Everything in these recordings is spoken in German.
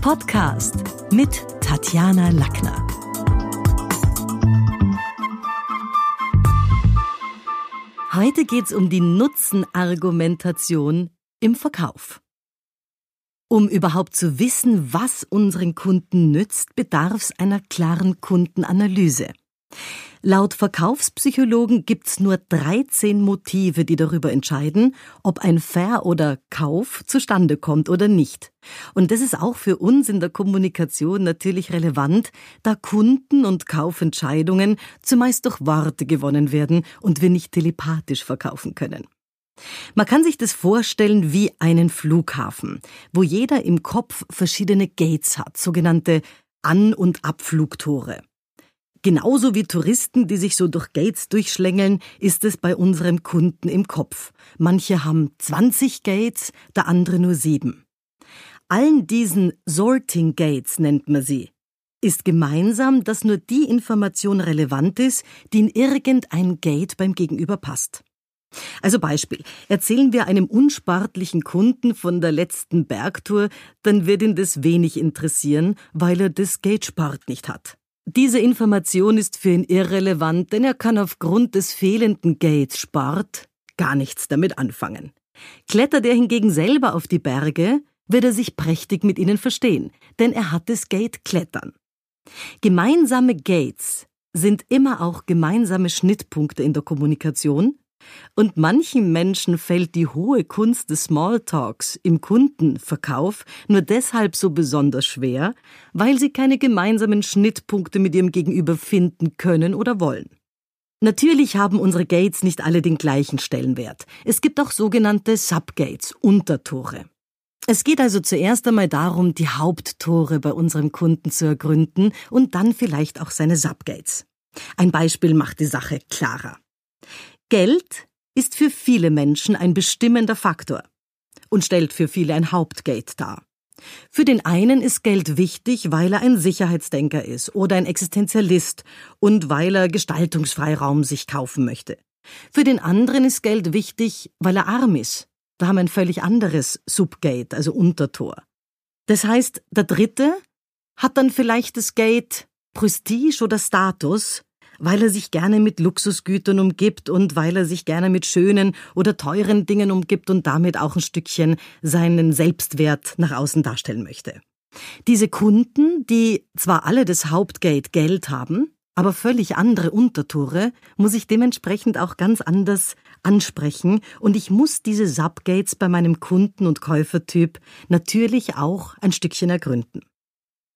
Podcast mit Tatjana Lackner. Heute geht's um die Nutzenargumentation im Verkauf. Um überhaupt zu wissen, was unseren Kunden nützt, bedarf es einer klaren Kundenanalyse. Laut Verkaufspsychologen gibt's nur 13 Motive, die darüber entscheiden, ob ein Ver- oder Kauf zustande kommt oder nicht. Und das ist auch für uns in der Kommunikation natürlich relevant, da Kunden- und Kaufentscheidungen zumeist durch Worte gewonnen werden und wir nicht telepathisch verkaufen können. Man kann sich das vorstellen wie einen Flughafen, wo jeder im Kopf verschiedene Gates hat, sogenannte An- und Abflugtore. Genauso wie Touristen, die sich so durch Gates durchschlängeln, ist es bei unseren Kunden im Kopf. Manche haben 20 Gates, der andere nur sieben. Allen diesen Sorting Gates nennt man sie. Ist gemeinsam, dass nur die Information relevant ist, die in irgendein Gate beim Gegenüber passt. Also Beispiel. Erzählen wir einem unsportlichen Kunden von der letzten Bergtour, dann wird ihn das wenig interessieren, weil er das Gate-Sport nicht hat. Diese Information ist für ihn irrelevant, denn er kann aufgrund des fehlenden Gates Sport gar nichts damit anfangen. Klettert er hingegen selber auf die Berge, wird er sich prächtig mit ihnen verstehen, denn er hat das Gate Klettern. Gemeinsame Gates sind immer auch gemeinsame Schnittpunkte in der Kommunikation, und manchen Menschen fällt die hohe Kunst des Smalltalks im Kundenverkauf nur deshalb so besonders schwer, weil sie keine gemeinsamen Schnittpunkte mit ihrem Gegenüber finden können oder wollen. Natürlich haben unsere Gates nicht alle den gleichen Stellenwert. Es gibt auch sogenannte Subgates, Untertore. Es geht also zuerst einmal darum, die Haupttore bei unserem Kunden zu ergründen und dann vielleicht auch seine Subgates. Ein Beispiel macht die Sache klarer. Geld ist für viele Menschen ein bestimmender Faktor und stellt für viele ein Hauptgate dar. Für den einen ist Geld wichtig, weil er ein Sicherheitsdenker ist oder ein Existenzialist und weil er Gestaltungsfreiraum sich kaufen möchte. Für den anderen ist Geld wichtig, weil er arm ist. Da haben wir ein völlig anderes Subgate, also Untertor. Das heißt, der dritte hat dann vielleicht das Gate Prestige oder Status, weil er sich gerne mit Luxusgütern umgibt und weil er sich gerne mit schönen oder teuren Dingen umgibt und damit auch ein Stückchen seinen Selbstwert nach außen darstellen möchte. Diese Kunden, die zwar alle das Hauptgate Geld haben, aber völlig andere Untertore, muss ich dementsprechend auch ganz anders ansprechen und ich muss diese Subgates bei meinem Kunden- und Käufertyp natürlich auch ein Stückchen ergründen.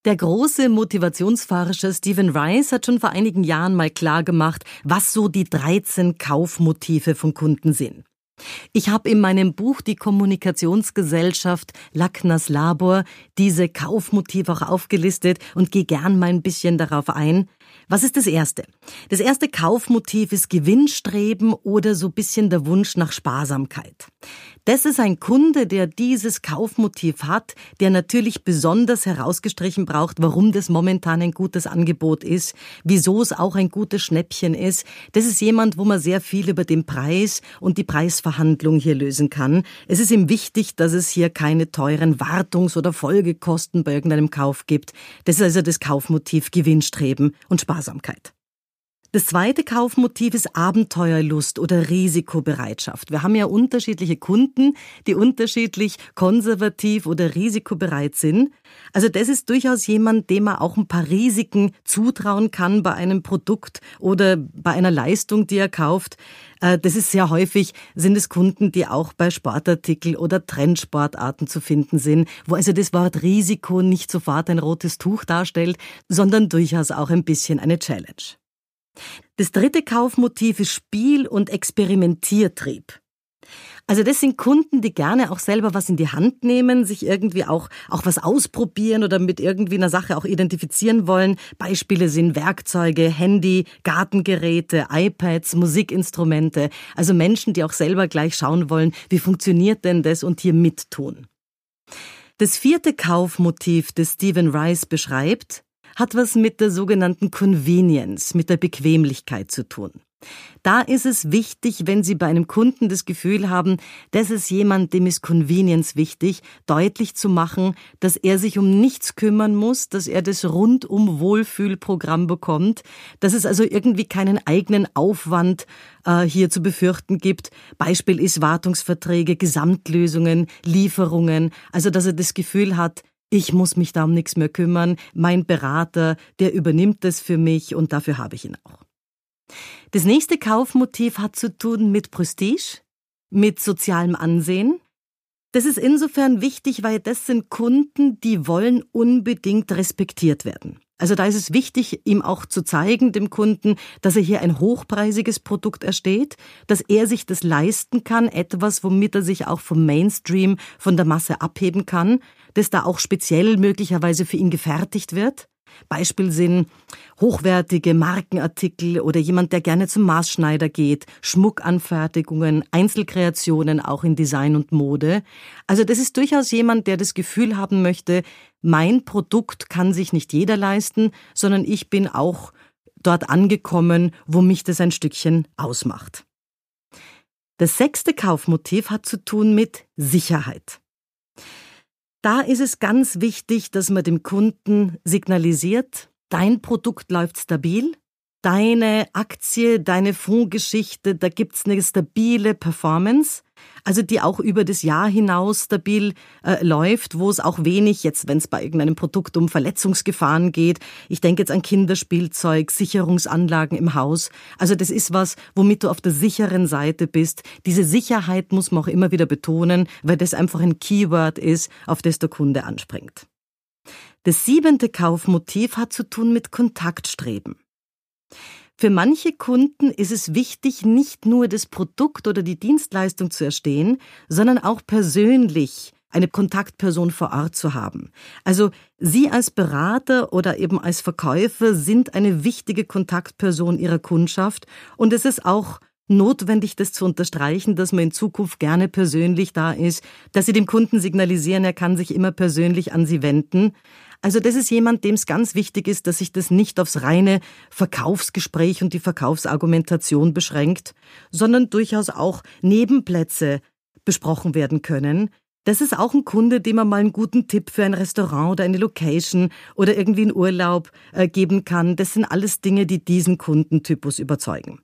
Der große Motivationsforscher Stephen Rice hat schon vor einigen Jahren mal klar gemacht, was so die 13 Kaufmotive von Kunden sind. Ich habe in meinem Buch Die Kommunikationsgesellschaft Lackners Labor diese Kaufmotive auch aufgelistet und gehe gern mal ein bisschen darauf ein. Was ist das erste? Das erste Kaufmotiv ist Gewinnstreben oder so bisschen der Wunsch nach Sparsamkeit. Das ist ein Kunde, der dieses Kaufmotiv hat, der natürlich besonders herausgestrichen braucht, warum das momentan ein gutes Angebot ist, wieso es auch ein gutes Schnäppchen ist. Das ist jemand, wo man sehr viel über den Preis und die Preisverhandlung hier lösen kann. Es ist ihm wichtig, dass es hier keine teuren Wartungs- oder Folgekosten bei irgendeinem Kauf gibt. Das ist also das Kaufmotiv Gewinnstreben und Sparsamkeit. Das zweite Kaufmotiv ist Abenteuerlust oder Risikobereitschaft. Wir haben ja unterschiedliche Kunden, die unterschiedlich konservativ oder risikobereit sind. Also das ist durchaus jemand, dem man auch ein paar Risiken zutrauen kann bei einem Produkt oder bei einer Leistung, die er kauft. Äh, das ist sehr häufig, sind es Kunden, die auch bei Sportartikel oder Trendsportarten zu finden sind, wo also das Wort Risiko nicht sofort ein rotes Tuch darstellt, sondern durchaus auch ein bisschen eine Challenge. Das dritte Kaufmotiv ist Spiel- und Experimentiertrieb. Also das sind Kunden, die gerne auch selber was in die Hand nehmen, sich irgendwie auch, auch was ausprobieren oder mit irgendwie einer Sache auch identifizieren wollen. Beispiele sind Werkzeuge, Handy, Gartengeräte, iPads, Musikinstrumente. Also Menschen, die auch selber gleich schauen wollen, wie funktioniert denn das und hier mittun. Das vierte Kaufmotiv, das Stephen Rice beschreibt, hat was mit der sogenannten Convenience, mit der Bequemlichkeit zu tun. Da ist es wichtig, wenn Sie bei einem Kunden das Gefühl haben, das ist jemand, dem ist Convenience wichtig, deutlich zu machen, dass er sich um nichts kümmern muss, dass er das rundum Wohlfühlprogramm bekommt, dass es also irgendwie keinen eigenen Aufwand äh, hier zu befürchten gibt. Beispiel ist Wartungsverträge, Gesamtlösungen, Lieferungen, also dass er das Gefühl hat, ich muss mich da um nichts mehr kümmern, mein Berater, der übernimmt das für mich und dafür habe ich ihn auch. Das nächste Kaufmotiv hat zu tun mit Prestige, mit sozialem Ansehen. Das ist insofern wichtig, weil das sind Kunden, die wollen unbedingt respektiert werden. Also da ist es wichtig, ihm auch zu zeigen, dem Kunden, dass er hier ein hochpreisiges Produkt ersteht, dass er sich das leisten kann, etwas, womit er sich auch vom Mainstream, von der Masse abheben kann, das da auch speziell möglicherweise für ihn gefertigt wird. Beispiel sind hochwertige Markenartikel oder jemand, der gerne zum Maßschneider geht, Schmuckanfertigungen, Einzelkreationen auch in Design und Mode. Also das ist durchaus jemand, der das Gefühl haben möchte, mein Produkt kann sich nicht jeder leisten, sondern ich bin auch dort angekommen, wo mich das ein Stückchen ausmacht. Das sechste Kaufmotiv hat zu tun mit Sicherheit. Da ist es ganz wichtig, dass man dem Kunden signalisiert, dein Produkt läuft stabil, deine Aktie, deine Fondsgeschichte, da gibt's eine stabile Performance also die auch über das Jahr hinaus stabil äh, läuft, wo es auch wenig, jetzt wenn es bei irgendeinem Produkt um Verletzungsgefahren geht, ich denke jetzt an Kinderspielzeug, Sicherungsanlagen im Haus, also das ist was, womit du auf der sicheren Seite bist. Diese Sicherheit muss man auch immer wieder betonen, weil das einfach ein Keyword ist, auf das der Kunde anspringt. Das siebente Kaufmotiv hat zu tun mit Kontaktstreben. Für manche Kunden ist es wichtig, nicht nur das Produkt oder die Dienstleistung zu erstehen, sondern auch persönlich eine Kontaktperson vor Ort zu haben. Also Sie als Berater oder eben als Verkäufer sind eine wichtige Kontaktperson Ihrer Kundschaft und es ist auch notwendig, das zu unterstreichen, dass man in Zukunft gerne persönlich da ist, dass Sie dem Kunden signalisieren, er kann sich immer persönlich an Sie wenden. Also das ist jemand, dem es ganz wichtig ist, dass sich das nicht aufs reine Verkaufsgespräch und die Verkaufsargumentation beschränkt, sondern durchaus auch Nebenplätze besprochen werden können. Das ist auch ein Kunde, dem man mal einen guten Tipp für ein Restaurant oder eine Location oder irgendwie einen Urlaub äh, geben kann. Das sind alles Dinge, die diesen Kundentypus überzeugen.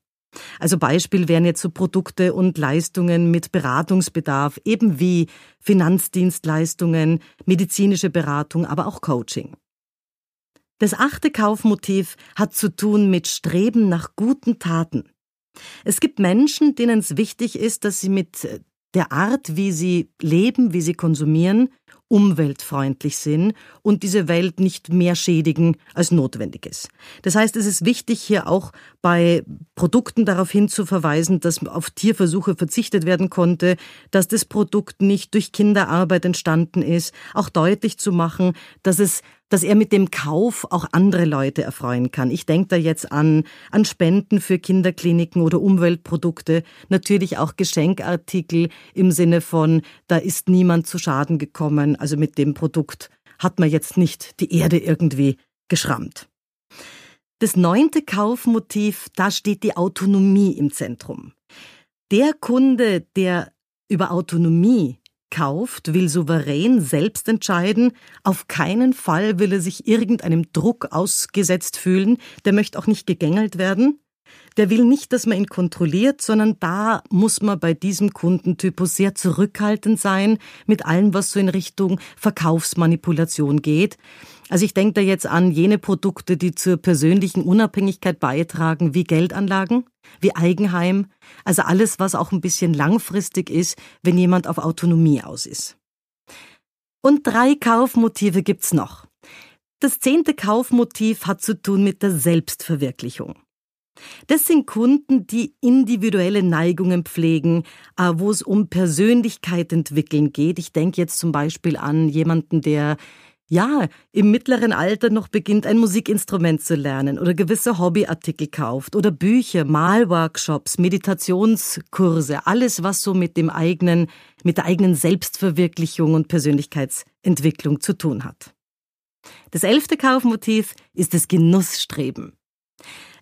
Also Beispiel wären jetzt so Produkte und Leistungen mit Beratungsbedarf, eben wie Finanzdienstleistungen, medizinische Beratung, aber auch Coaching. Das achte Kaufmotiv hat zu tun mit Streben nach guten Taten. Es gibt Menschen, denen es wichtig ist, dass sie mit der Art, wie sie leben, wie sie konsumieren, umweltfreundlich sind und diese Welt nicht mehr schädigen als notwendig ist. Das heißt, es ist wichtig, hier auch bei Produkten darauf hinzuverweisen, dass auf Tierversuche verzichtet werden konnte, dass das Produkt nicht durch Kinderarbeit entstanden ist, auch deutlich zu machen, dass es dass er mit dem Kauf auch andere Leute erfreuen kann. Ich denke da jetzt an, an Spenden für Kinderkliniken oder Umweltprodukte, natürlich auch Geschenkartikel im Sinne von, da ist niemand zu Schaden gekommen, also mit dem Produkt hat man jetzt nicht die Erde irgendwie geschrammt. Das neunte Kaufmotiv, da steht die Autonomie im Zentrum. Der Kunde, der über Autonomie kauft, will souverän selbst entscheiden. Auf keinen Fall will er sich irgendeinem Druck ausgesetzt fühlen. Der möchte auch nicht gegängelt werden. Der will nicht, dass man ihn kontrolliert, sondern da muss man bei diesem Kundentypus sehr zurückhaltend sein mit allem, was so in Richtung Verkaufsmanipulation geht. Also ich denke da jetzt an jene Produkte, die zur persönlichen Unabhängigkeit beitragen, wie Geldanlagen, wie Eigenheim, also alles, was auch ein bisschen langfristig ist, wenn jemand auf Autonomie aus ist. Und drei Kaufmotive gibt's noch. Das zehnte Kaufmotiv hat zu tun mit der Selbstverwirklichung. Das sind Kunden, die individuelle Neigungen pflegen, äh, wo es um Persönlichkeit entwickeln geht. Ich denke jetzt zum Beispiel an jemanden, der ja, im mittleren Alter noch beginnt, ein Musikinstrument zu lernen oder gewisse Hobbyartikel kauft oder Bücher, Malworkshops, Meditationskurse, alles, was so mit dem eigenen, mit der eigenen Selbstverwirklichung und Persönlichkeitsentwicklung zu tun hat. Das elfte Kaufmotiv ist das Genussstreben.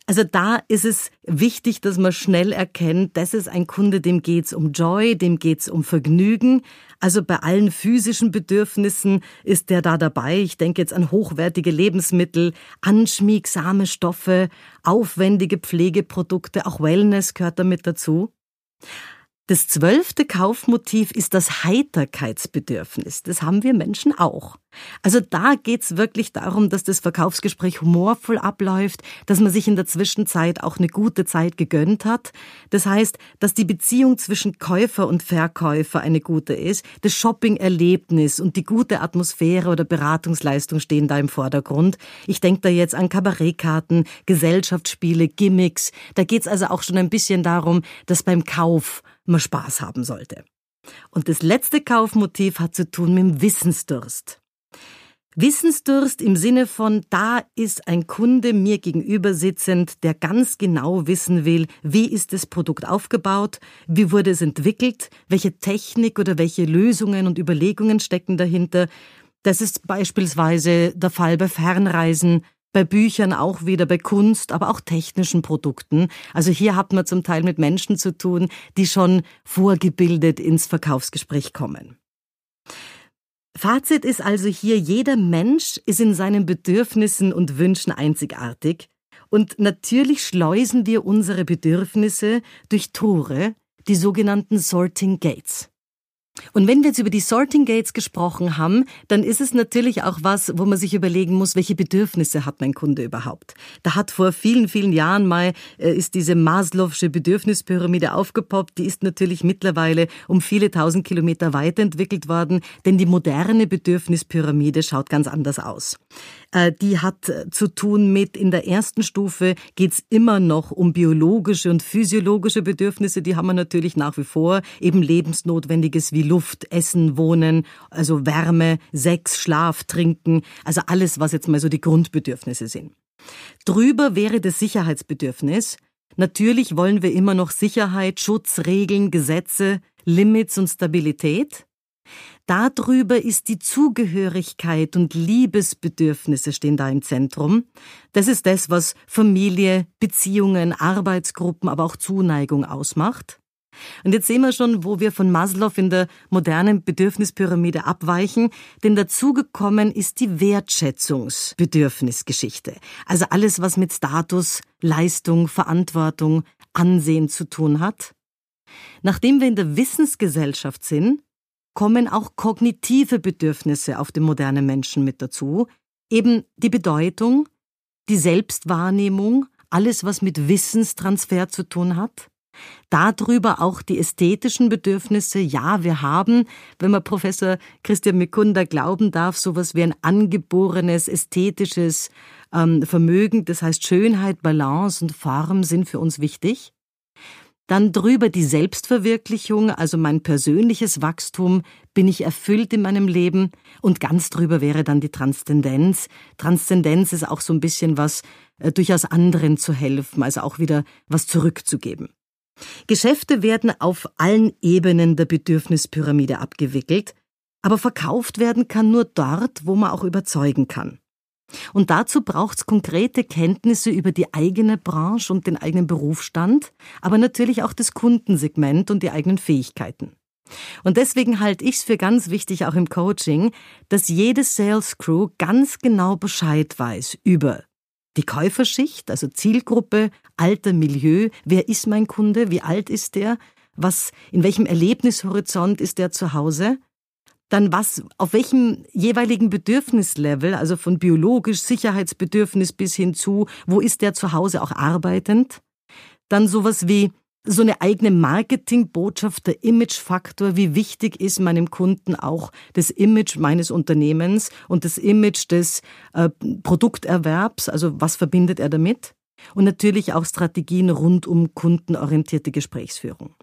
Also da ist es wichtig, dass man schnell erkennt, das ist ein Kunde, dem geht's um Joy, dem geht's um Vergnügen. Also bei allen physischen Bedürfnissen ist der da dabei. Ich denke jetzt an hochwertige Lebensmittel, anschmiegsame Stoffe, aufwendige Pflegeprodukte, auch Wellness gehört damit dazu. Das zwölfte Kaufmotiv ist das Heiterkeitsbedürfnis. Das haben wir Menschen auch. Also da geht's wirklich darum, dass das Verkaufsgespräch humorvoll abläuft, dass man sich in der Zwischenzeit auch eine gute Zeit gegönnt hat. Das heißt, dass die Beziehung zwischen Käufer und Verkäufer eine gute ist. Das Shopping-Erlebnis und die gute Atmosphäre oder Beratungsleistung stehen da im Vordergrund. Ich denke da jetzt an Kabarettkarten, Gesellschaftsspiele, Gimmicks. Da geht's also auch schon ein bisschen darum, dass beim Kauf man Spaß haben sollte. Und das letzte Kaufmotiv hat zu tun mit dem Wissensdurst. Wissensdurst im Sinne von, da ist ein Kunde mir gegenüber sitzend, der ganz genau wissen will, wie ist das Produkt aufgebaut, wie wurde es entwickelt, welche Technik oder welche Lösungen und Überlegungen stecken dahinter. Das ist beispielsweise der Fall bei Fernreisen, bei Büchern auch wieder, bei Kunst, aber auch technischen Produkten. Also hier hat man zum Teil mit Menschen zu tun, die schon vorgebildet ins Verkaufsgespräch kommen. Fazit ist also hier, jeder Mensch ist in seinen Bedürfnissen und Wünschen einzigartig. Und natürlich schleusen wir unsere Bedürfnisse durch Tore, die sogenannten Sorting Gates. Und wenn wir jetzt über die Sorting Gates gesprochen haben, dann ist es natürlich auch was, wo man sich überlegen muss, welche Bedürfnisse hat mein Kunde überhaupt. Da hat vor vielen, vielen Jahren mal äh, ist diese Maslow'sche Bedürfnispyramide aufgepoppt. Die ist natürlich mittlerweile um viele tausend Kilometer weiterentwickelt worden, denn die moderne Bedürfnispyramide schaut ganz anders aus. Äh, die hat äh, zu tun mit, in der ersten Stufe geht's immer noch um biologische und physiologische Bedürfnisse. Die haben wir natürlich nach wie vor. Eben lebensnotwendiges wie Luft, Essen, Wohnen, also Wärme, Sex, Schlaf, Trinken. Also alles, was jetzt mal so die Grundbedürfnisse sind. Drüber wäre das Sicherheitsbedürfnis. Natürlich wollen wir immer noch Sicherheit, Schutz, Regeln, Gesetze, Limits und Stabilität. Darüber ist die Zugehörigkeit und Liebesbedürfnisse stehen da im Zentrum. Das ist das, was Familie, Beziehungen, Arbeitsgruppen, aber auch Zuneigung ausmacht. Und jetzt sehen wir schon, wo wir von Maslow in der modernen Bedürfnispyramide abweichen, denn dazugekommen ist die Wertschätzungsbedürfnisgeschichte. Also alles, was mit Status, Leistung, Verantwortung, Ansehen zu tun hat. Nachdem wir in der Wissensgesellschaft sind, kommen auch kognitive Bedürfnisse auf den modernen Menschen mit dazu, eben die Bedeutung, die Selbstwahrnehmung, alles, was mit Wissenstransfer zu tun hat. Darüber auch die ästhetischen Bedürfnisse. Ja, wir haben, wenn man Professor Christian Mikunda glauben darf, sowas wie ein angeborenes ästhetisches ähm, Vermögen. Das heißt, Schönheit, Balance und Form sind für uns wichtig. Dann drüber die Selbstverwirklichung, also mein persönliches Wachstum, bin ich erfüllt in meinem Leben und ganz drüber wäre dann die Transzendenz. Transzendenz ist auch so ein bisschen was, äh, durchaus anderen zu helfen, also auch wieder was zurückzugeben. Geschäfte werden auf allen Ebenen der Bedürfnispyramide abgewickelt, aber verkauft werden kann nur dort, wo man auch überzeugen kann. Und dazu braucht es konkrete Kenntnisse über die eigene Branche und den eigenen Berufsstand, aber natürlich auch das Kundensegment und die eigenen Fähigkeiten. Und deswegen halte ich es für ganz wichtig, auch im Coaching, dass jede Sales Crew ganz genau Bescheid weiß über die Käuferschicht, also Zielgruppe, Alter, Milieu, wer ist mein Kunde, wie alt ist der, was, in welchem Erlebnishorizont ist der zu Hause, dann was, auf welchem jeweiligen Bedürfnislevel, also von biologisch Sicherheitsbedürfnis bis hin zu, wo ist der zu Hause auch arbeitend? Dann sowas wie so eine eigene Marketingbotschaft, der Imagefaktor, wie wichtig ist meinem Kunden auch das Image meines Unternehmens und das Image des äh, Produkterwerbs, also was verbindet er damit? Und natürlich auch Strategien rund um kundenorientierte Gesprächsführung.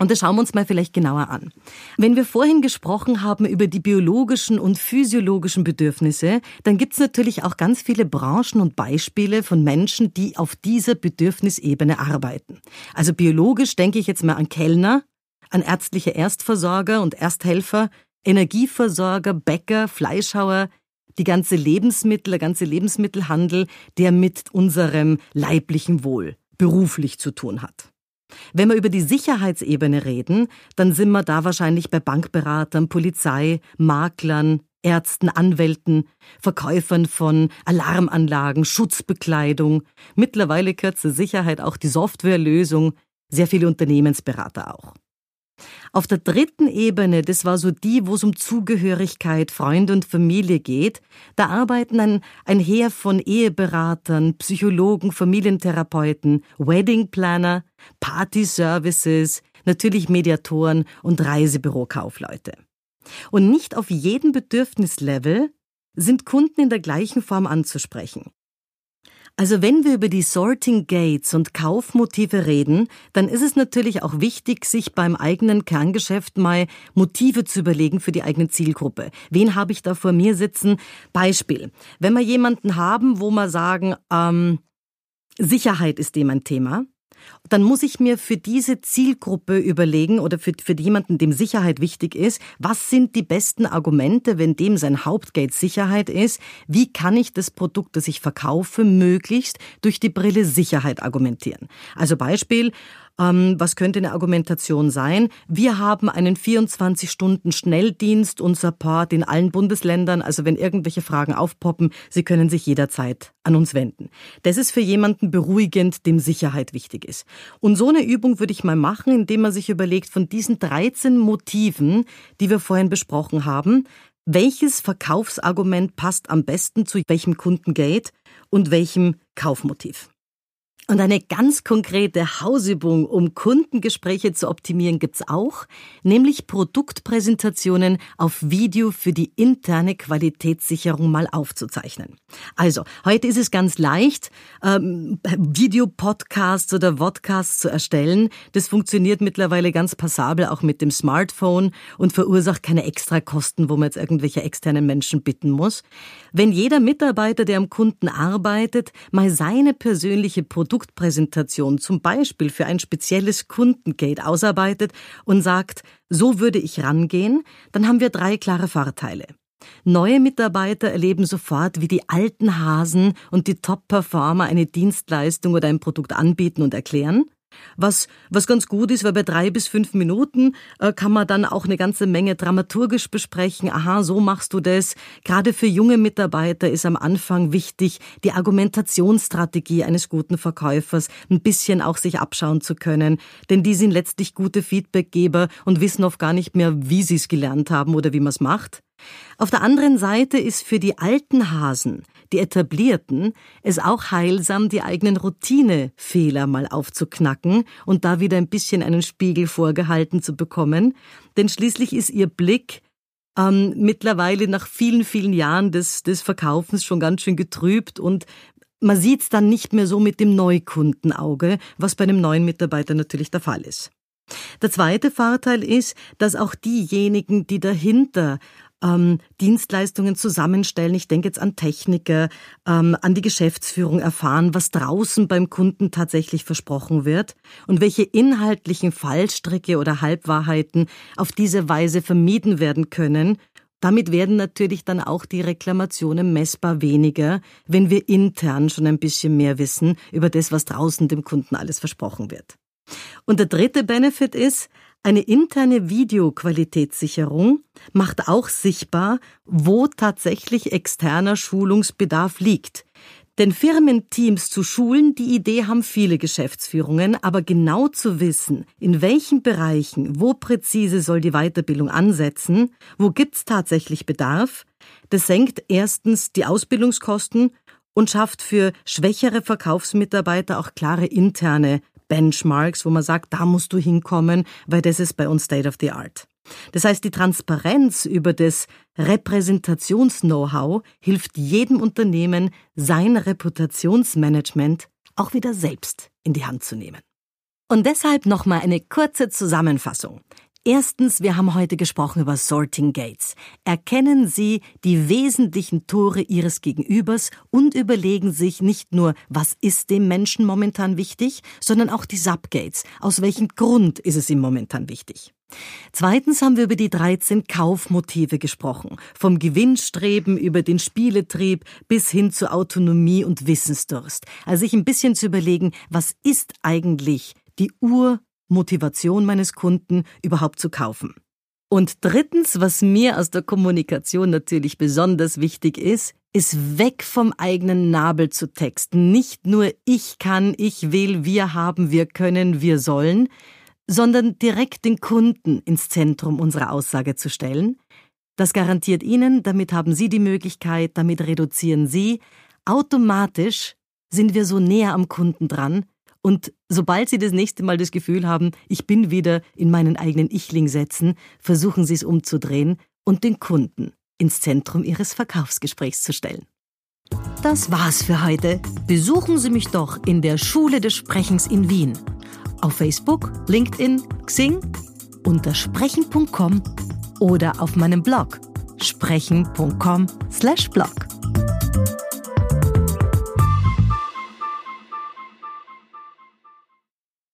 Und das schauen wir uns mal vielleicht genauer an. Wenn wir vorhin gesprochen haben über die biologischen und physiologischen Bedürfnisse, dann gibt es natürlich auch ganz viele Branchen und Beispiele von Menschen, die auf dieser Bedürfnisebene arbeiten. Also biologisch denke ich jetzt mal an Kellner, an ärztliche Erstversorger und Ersthelfer, Energieversorger, Bäcker, Fleischhauer, die ganze Lebensmittel, der ganze Lebensmittelhandel, der mit unserem leiblichen Wohl beruflich zu tun hat. Wenn wir über die Sicherheitsebene reden, dann sind wir da wahrscheinlich bei Bankberatern, Polizei, Maklern, Ärzten, Anwälten, Verkäufern von Alarmanlagen, Schutzbekleidung. Mittlerweile zur Sicherheit auch die Softwarelösung, sehr viele Unternehmensberater auch. Auf der dritten Ebene, das war so die, wo es um Zugehörigkeit, Freunde und Familie geht, da arbeiten ein, ein Heer von Eheberatern, Psychologen, Familientherapeuten, Weddingplaner, Party-Services, natürlich Mediatoren und Reisebürokaufleute. Und nicht auf jedem Bedürfnislevel sind Kunden in der gleichen Form anzusprechen. Also wenn wir über die Sorting Gates und Kaufmotive reden, dann ist es natürlich auch wichtig, sich beim eigenen Kerngeschäft mal Motive zu überlegen für die eigene Zielgruppe. Wen habe ich da vor mir sitzen? Beispiel. Wenn wir jemanden haben, wo wir sagen, ähm, Sicherheit ist dem ein Thema, dann muss ich mir für diese Zielgruppe überlegen oder für, für jemanden, dem Sicherheit wichtig ist, was sind die besten Argumente, wenn dem sein Hauptgate Sicherheit ist? Wie kann ich das Produkt, das ich verkaufe, möglichst durch die Brille Sicherheit argumentieren? Also Beispiel, ähm, was könnte eine Argumentation sein? Wir haben einen 24-Stunden-Schnelldienst und Support in allen Bundesländern. Also wenn irgendwelche Fragen aufpoppen, Sie können sich jederzeit an uns wenden. Das ist für jemanden beruhigend, dem Sicherheit wichtig ist. Und so eine Übung würde ich mal machen, indem man sich überlegt, von diesen 13 Motiven, die wir vorhin besprochen haben, welches Verkaufsargument passt am besten zu welchem Kundengate und welchem Kaufmotiv? Und eine ganz konkrete Hausübung, um Kundengespräche zu optimieren, gibt's auch, nämlich Produktpräsentationen auf Video für die interne Qualitätssicherung mal aufzuzeichnen. Also, heute ist es ganz leicht, ähm, Videopodcasts oder Vodcasts zu erstellen. Das funktioniert mittlerweile ganz passabel auch mit dem Smartphone und verursacht keine Extrakosten, wo man jetzt irgendwelche externen Menschen bitten muss. Wenn jeder Mitarbeiter, der am Kunden arbeitet, mal seine persönliche Produkt Produktpräsentation zum Beispiel für ein spezielles Kundengate ausarbeitet und sagt, so würde ich rangehen, dann haben wir drei klare Vorteile. Neue Mitarbeiter erleben sofort, wie die alten Hasen und die Top-Performer eine Dienstleistung oder ein Produkt anbieten und erklären. Was, was ganz gut ist, weil bei drei bis fünf Minuten äh, kann man dann auch eine ganze Menge dramaturgisch besprechen. Aha, so machst du das. Gerade für junge Mitarbeiter ist am Anfang wichtig, die Argumentationsstrategie eines guten Verkäufers ein bisschen auch sich abschauen zu können. Denn die sind letztlich gute Feedbackgeber und wissen oft gar nicht mehr, wie sie es gelernt haben oder wie man es macht. Auf der anderen Seite ist für die alten Hasen, die etablierten, es auch heilsam, die eigenen Routinefehler mal aufzuknacken und da wieder ein bisschen einen Spiegel vorgehalten zu bekommen. Denn schließlich ist ihr Blick ähm, mittlerweile nach vielen, vielen Jahren des, des Verkaufens schon ganz schön getrübt und man sieht es dann nicht mehr so mit dem Neukundenauge, was bei einem neuen Mitarbeiter natürlich der Fall ist. Der zweite Vorteil ist, dass auch diejenigen, die dahinter ähm, Dienstleistungen zusammenstellen. Ich denke jetzt an Techniker, ähm, an die Geschäftsführung erfahren, was draußen beim Kunden tatsächlich versprochen wird und welche inhaltlichen Fallstricke oder Halbwahrheiten auf diese Weise vermieden werden können. Damit werden natürlich dann auch die Reklamationen messbar weniger, wenn wir intern schon ein bisschen mehr wissen über das, was draußen dem Kunden alles versprochen wird. Und der dritte Benefit ist, eine interne Videoqualitätssicherung macht auch sichtbar, wo tatsächlich externer Schulungsbedarf liegt. Denn Firmenteams zu schulen, die Idee haben viele Geschäftsführungen, aber genau zu wissen, in welchen Bereichen, wo präzise soll die Weiterbildung ansetzen, wo gibt's tatsächlich Bedarf, das senkt erstens die Ausbildungskosten und schafft für schwächere Verkaufsmitarbeiter auch klare interne Benchmarks, wo man sagt, da musst du hinkommen, weil das ist bei uns State of the Art. Das heißt, die Transparenz über das Repräsentations-Know-how hilft jedem Unternehmen, sein Reputationsmanagement auch wieder selbst in die Hand zu nehmen. Und deshalb nochmal eine kurze Zusammenfassung. Erstens, wir haben heute gesprochen über Sorting Gates. Erkennen Sie die wesentlichen Tore Ihres Gegenübers und überlegen sich nicht nur, was ist dem Menschen momentan wichtig, sondern auch die Subgates. Aus welchem Grund ist es ihm momentan wichtig? Zweitens haben wir über die 13 Kaufmotive gesprochen. Vom Gewinnstreben über den Spieletrieb bis hin zur Autonomie und Wissensdurst. Also sich ein bisschen zu überlegen, was ist eigentlich die Urmotivation meines Kunden überhaupt zu kaufen. Und drittens, was mir aus der Kommunikation natürlich besonders wichtig ist, ist weg vom eigenen Nabel zu texten. Nicht nur ich kann, ich will, wir haben, wir können, wir sollen, sondern direkt den Kunden ins Zentrum unserer Aussage zu stellen. Das garantiert Ihnen, damit haben Sie die Möglichkeit, damit reduzieren Sie. Automatisch sind wir so näher am Kunden dran, und sobald Sie das nächste Mal das Gefühl haben, ich bin wieder in meinen eigenen Ichling setzen, versuchen Sie es umzudrehen und den Kunden ins Zentrum Ihres Verkaufsgesprächs zu stellen. Das war's für heute. Besuchen Sie mich doch in der Schule des Sprechens in Wien. Auf Facebook, LinkedIn, Xing, unter sprechen.com oder auf meinem Blog sprechen.com/blog.